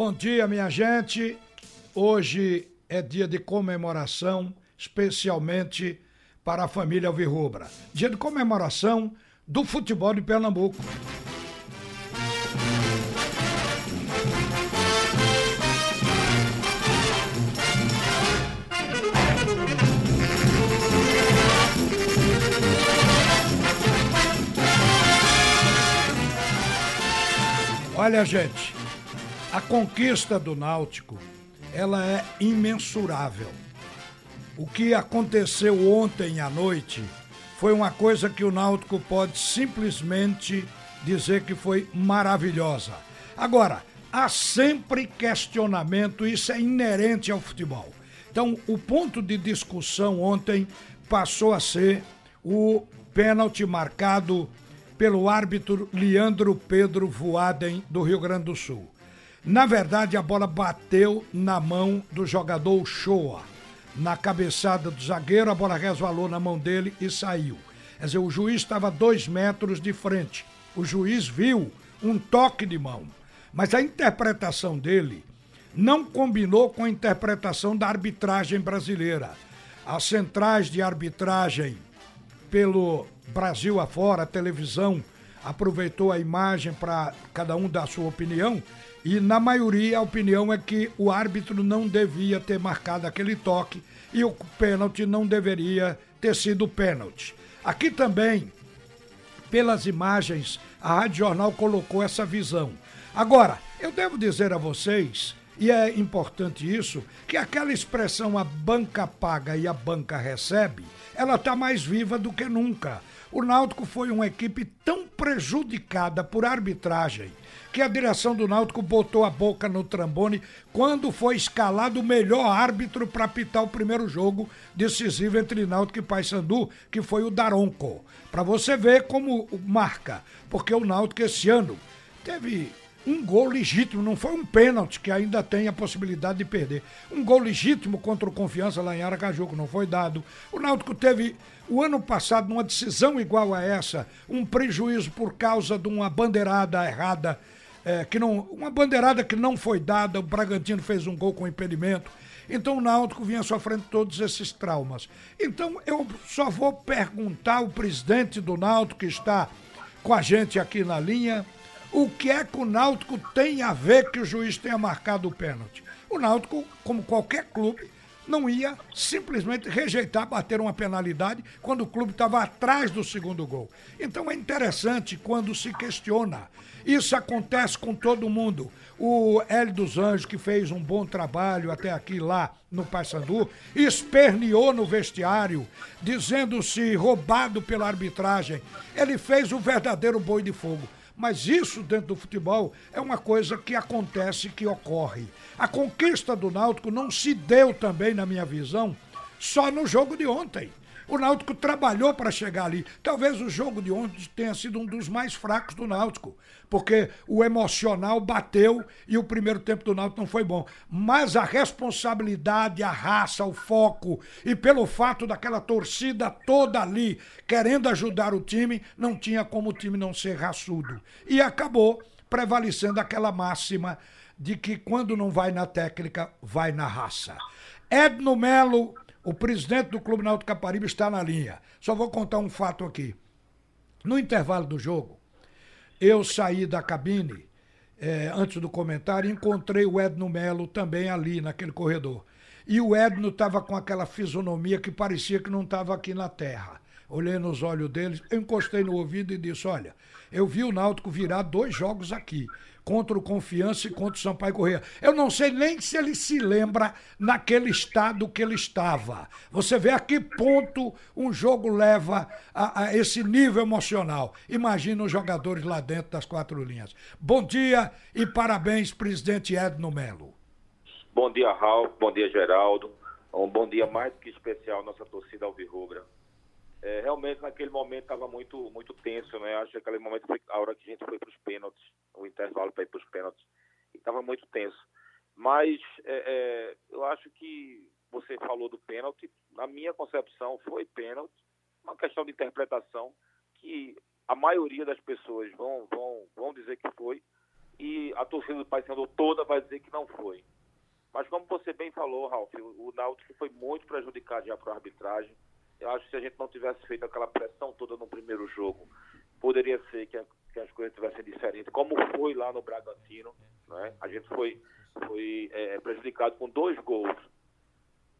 Bom dia, minha gente. Hoje é dia de comemoração, especialmente para a família Alvirrubra. Dia de comemoração do futebol de Pernambuco. Olha, gente, a conquista do Náutico, ela é imensurável. O que aconteceu ontem à noite foi uma coisa que o Náutico pode simplesmente dizer que foi maravilhosa. Agora, há sempre questionamento, isso é inerente ao futebol. Então, o ponto de discussão ontem passou a ser o pênalti marcado pelo árbitro Leandro Pedro Voaden, do Rio Grande do Sul. Na verdade, a bola bateu na mão do jogador Shoa. Na cabeçada do zagueiro, a bola resvalou na mão dele e saiu. Quer dizer, o juiz estava dois metros de frente. O juiz viu um toque de mão. Mas a interpretação dele não combinou com a interpretação da arbitragem brasileira. As centrais de arbitragem pelo Brasil afora, a televisão aproveitou a imagem para cada um dar sua opinião e na maioria a opinião é que o árbitro não devia ter marcado aquele toque e o pênalti não deveria ter sido pênalti. Aqui também, pelas imagens, a Rádio Jornal colocou essa visão. Agora, eu devo dizer a vocês, e é importante isso, que aquela expressão a banca paga e a banca recebe, ela está mais viva do que nunca. O Náutico foi uma equipe tão prejudicada por arbitragem que a direção do Náutico botou a boca no trambone quando foi escalado o melhor árbitro para apitar o primeiro jogo decisivo entre Náutico e Paysandu, que foi o Daronco. Para você ver como marca, porque o Náutico esse ano teve um gol legítimo, não foi um pênalti que ainda tem a possibilidade de perder. Um gol legítimo contra o Confiança lá em Aracaju, que não foi dado. O Náutico teve, o ano passado, numa decisão igual a essa, um prejuízo por causa de uma bandeirada errada, é, que não, uma bandeirada que não foi dada, o Bragantino fez um gol com impedimento. Então o Náutico vinha sofrendo todos esses traumas. Então eu só vou perguntar ao presidente do Náutico que está com a gente aqui na linha, o que é que o Náutico tem a ver que o juiz tenha marcado o pênalti? O Náutico, como qualquer clube, não ia simplesmente rejeitar bater uma penalidade quando o clube estava atrás do segundo gol. Então é interessante quando se questiona. Isso acontece com todo mundo. O Hélio dos Anjos, que fez um bom trabalho até aqui lá no Paysandu, esperneou no vestiário, dizendo-se roubado pela arbitragem. Ele fez o verdadeiro boi de fogo. Mas isso dentro do futebol é uma coisa que acontece, que ocorre. A conquista do Náutico não se deu também, na minha visão, só no jogo de ontem. O Náutico trabalhou para chegar ali. Talvez o jogo de ontem tenha sido um dos mais fracos do Náutico, porque o emocional bateu e o primeiro tempo do Náutico não foi bom. Mas a responsabilidade, a raça, o foco e pelo fato daquela torcida toda ali querendo ajudar o time, não tinha como o time não ser raçudo. E acabou prevalecendo aquela máxima de que quando não vai na técnica, vai na raça. Edno Melo o presidente do Clube Náutico Caparibe está na linha. Só vou contar um fato aqui. No intervalo do jogo, eu saí da cabine é, antes do comentário e encontrei o Edno Melo também ali naquele corredor. E o Edno estava com aquela fisionomia que parecia que não estava aqui na terra. Olhei nos olhos dele, encostei no ouvido e disse: Olha, eu vi o Náutico virar dois jogos aqui contra o Confiança e contra o Sampaio Correia. Eu não sei nem se ele se lembra naquele estado que ele estava. Você vê a que ponto um jogo leva a, a esse nível emocional. Imagina os jogadores lá dentro das quatro linhas. Bom dia e parabéns, presidente Edno Melo. Bom dia, Raul. Bom dia, Geraldo. Um bom dia mais do que especial nossa torcida alvirrubra. É, realmente naquele momento estava muito muito tenso, né? Acho que aquele momento foi a hora que a gente foi para os pênaltis, o intervalo para ir para os pênaltis, e estava muito tenso. Mas é, é, eu acho que você falou do pênalti, na minha concepção foi pênalti, uma questão de interpretação que a maioria das pessoas vão vão vão dizer que foi e a torcida do Paysandu toda vai dizer que não foi. Mas como você bem falou, Ralf, o, Náutico foi muito prejudicado já para a arbitragem. Eu acho que se a gente não tivesse feito aquela pressão toda no primeiro jogo, poderia ser que, a, que as coisas tivessem diferentes, como foi lá no Bragantino. Né? A gente foi, foi é, prejudicado com dois gols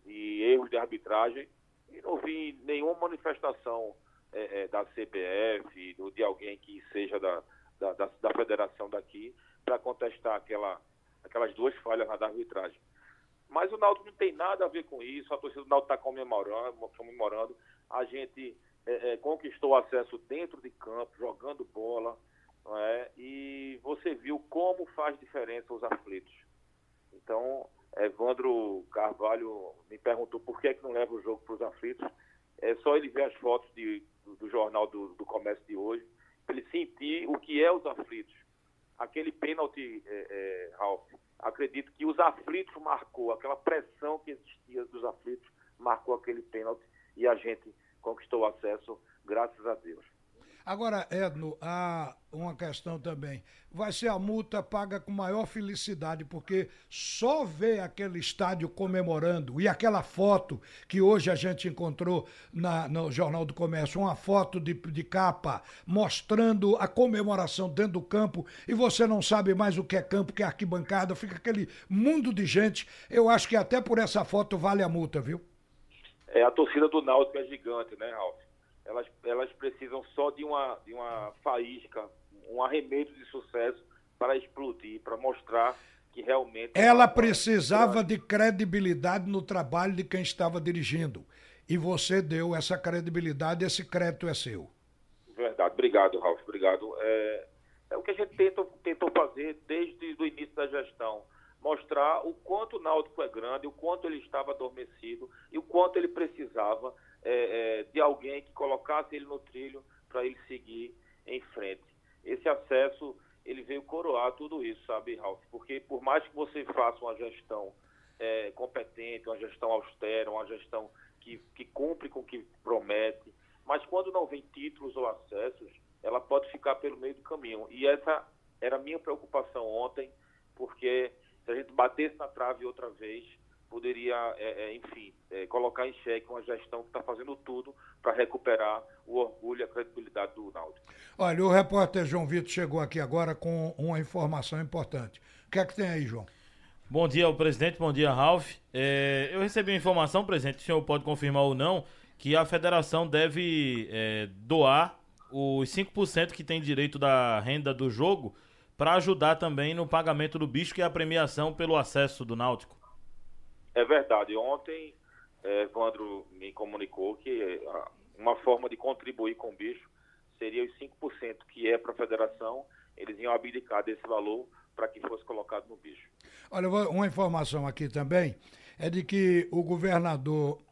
e erros de arbitragem e não vi nenhuma manifestação é, é, da CBF, do, de alguém que seja da, da, da, da federação daqui, para contestar aquela, aquelas duas falhas na da arbitragem. Mas o Náutico não tem nada a ver com isso, a torcida do Náutico está comemorando, comemorando. A gente é, é, conquistou acesso dentro de campo, jogando bola, é? e você viu como faz diferença os aflitos. Então, Evandro Carvalho me perguntou por que, é que não leva o jogo para os aflitos. É só ele ver as fotos de, do, do, jornal do, do, comércio de hoje, ele sentir o que é os aflitos. Aquele pênalti, é, é, Ralf, acredito que os aflitos marcou, aquela pressão que existia dos aflitos marcou aquele pênalti e a gente conquistou acesso, graças a Deus. Agora, Edno, há uma questão também. Vai ser a multa paga com maior felicidade, porque só ver aquele estádio comemorando e aquela foto que hoje a gente encontrou na, no Jornal do Comércio, uma foto de, de capa mostrando a comemoração dentro do campo e você não sabe mais o que é campo, o que é arquibancada, fica aquele mundo de gente. Eu acho que até por essa foto vale a multa, viu? É, a torcida do Náutico é gigante, né, Ralf? Elas, elas precisam só de uma, de uma faísca, um arremedo de sucesso para explodir, para mostrar que realmente. Ela precisava de credibilidade no trabalho de quem estava dirigindo. E você deu essa credibilidade, esse crédito é seu. Verdade. Obrigado, Ralf. Obrigado. É, é o que a gente tenta, tentou fazer desde o início da gestão. Mostrar o quanto o Náutico é grande, o quanto ele estava adormecido e o quanto ele precisava é, é, de alguém que colocasse ele no trilho para ele seguir em frente. Esse acesso, ele veio coroar tudo isso, sabe, Ralf? Porque por mais que você faça uma gestão é, competente, uma gestão austera, uma gestão que, que cumpre com o que promete, mas quando não vem títulos ou acessos, ela pode ficar pelo meio do caminho. E essa era a minha preocupação ontem, porque se a gente batesse na trave outra vez, poderia, é, é, enfim, é, colocar em xeque uma gestão que está fazendo tudo para recuperar o orgulho e a credibilidade do Náutico. Olha, o repórter João Vitor chegou aqui agora com uma informação importante. O que é que tem aí, João? Bom dia ao presidente, bom dia, Ralf. É, eu recebi uma informação, presidente, o senhor pode confirmar ou não, que a federação deve é, doar os 5% que tem direito da renda do jogo para ajudar também no pagamento do bicho, que é a premiação pelo acesso do Náutico. É verdade. Ontem, é, Evandro me comunicou que uma forma de contribuir com o bicho seria os 5% que é para a federação, eles iam abdicar desse valor para que fosse colocado no bicho. Olha, uma informação aqui também é de que o governador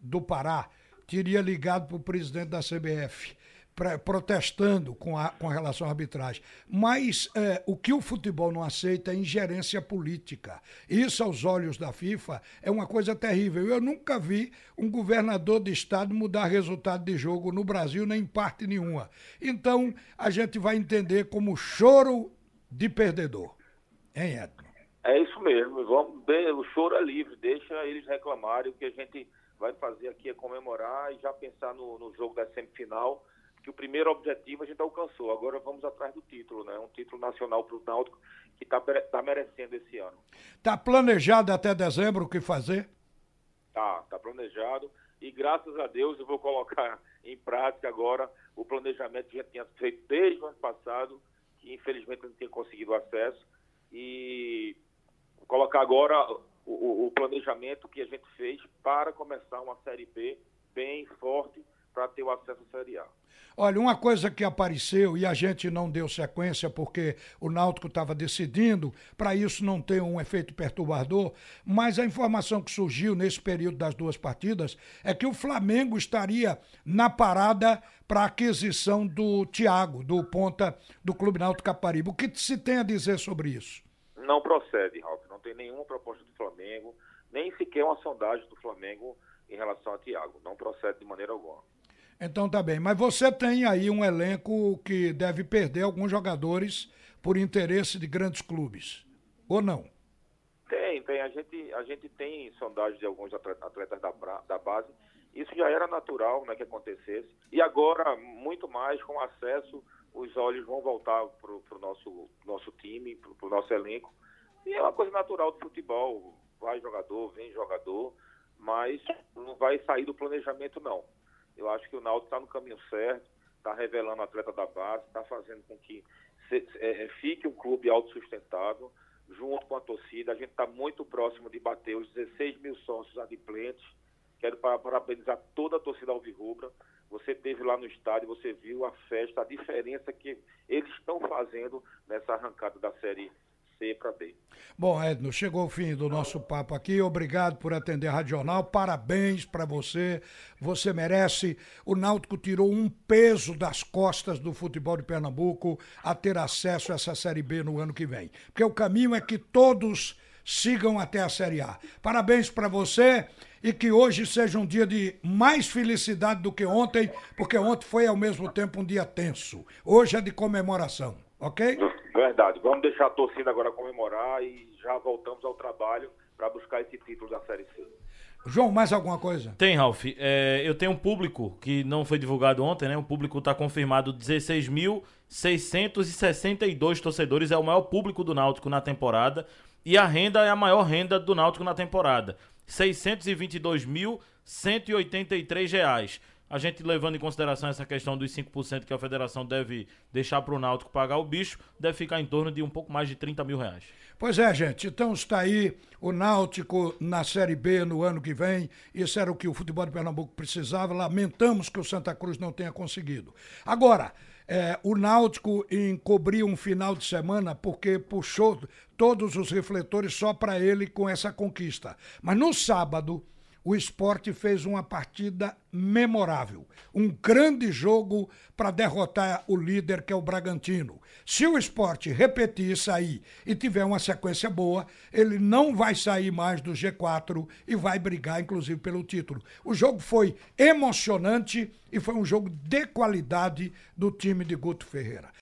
do Pará teria ligado para o presidente da CBF protestando com, a, com relação à arbitragem. Mas é, o que o futebol não aceita é ingerência política. Isso, aos olhos da FIFA, é uma coisa terrível. Eu nunca vi um governador de estado mudar resultado de jogo no Brasil, nem em parte nenhuma. Então, a gente vai entender como choro de perdedor. Hein, Edno? É isso mesmo. Vamos, o choro é livre, deixa eles reclamarem. O que a gente vai fazer aqui é comemorar e já pensar no, no jogo da semifinal que o primeiro objetivo a gente alcançou. Agora vamos atrás do título, né? Um título nacional para o Náutico que está tá merecendo esse ano. Está planejado até dezembro o que fazer? Tá, está planejado. E graças a Deus eu vou colocar em prática agora o planejamento que já tinha feito desde o ano passado, que infelizmente não tinha conseguido acesso. E colocar agora o, o planejamento que a gente fez para começar uma Série B bem forte para ter o acesso à Série A. Olha, uma coisa que apareceu e a gente não deu sequência porque o Náutico estava decidindo, para isso não ter um efeito perturbador, mas a informação que surgiu nesse período das duas partidas é que o Flamengo estaria na parada para a aquisição do Thiago, do ponta do Clube Náutico Caparibe. O que se tem a dizer sobre isso? Não procede, Ralf. Não tem nenhuma proposta do Flamengo, nem sequer uma sondagem do Flamengo em relação a Thiago. Não procede de maneira alguma. Então tá bem. Mas você tem aí um elenco que deve perder alguns jogadores por interesse de grandes clubes. Ou não? Tem, tem. A gente, a gente tem sondagem de alguns atletas da, da base. Isso já era natural né, que acontecesse. E agora, muito mais com acesso, os olhos vão voltar para o nosso, nosso time, para o nosso elenco. E é uma coisa natural do futebol. Vai jogador, vem jogador, mas não vai sair do planejamento, não. Eu acho que o Náutico está no caminho certo, está revelando atleta da base, está fazendo com que se, é, fique um clube autossustentável junto com a torcida. A gente está muito próximo de bater os 16 mil sócios adimplentes. Quero parabenizar toda a torcida alvirrubra. Você teve lá no estádio, você viu a festa, a diferença que eles estão fazendo nessa arrancada da Série C para B. Bom, Edno, chegou o fim do nosso papo aqui. Obrigado por atender a Radional. Parabéns para você. Você merece. O Náutico tirou um peso das costas do futebol de Pernambuco a ter acesso a essa Série B no ano que vem. Porque o caminho é que todos sigam até a Série A. Parabéns para você e que hoje seja um dia de mais felicidade do que ontem, porque ontem foi ao mesmo tempo um dia tenso. Hoje é de comemoração, ok? Verdade. Vamos deixar a torcida agora comemorar e já voltamos ao trabalho para buscar esse título da Série C. João, mais alguma coisa? Tem, Ralf. É, eu tenho um público que não foi divulgado ontem, né? O público está confirmado 16.662 torcedores. É o maior público do Náutico na temporada. E a renda é a maior renda do Náutico na temporada. 622.183 reais a gente levando em consideração essa questão dos 5% que a federação deve deixar para o Náutico pagar o bicho, deve ficar em torno de um pouco mais de 30 mil reais. Pois é, gente. Então está aí o Náutico na Série B no ano que vem. Isso era o que o futebol de Pernambuco precisava. Lamentamos que o Santa Cruz não tenha conseguido. Agora, é, o Náutico encobriu um final de semana porque puxou todos os refletores só para ele com essa conquista. Mas no sábado o esporte fez uma partida memorável. Um grande jogo para derrotar o líder, que é o Bragantino. Se o esporte repetir isso aí e tiver uma sequência boa, ele não vai sair mais do G4 e vai brigar, inclusive, pelo título. O jogo foi emocionante e foi um jogo de qualidade do time de Guto Ferreira.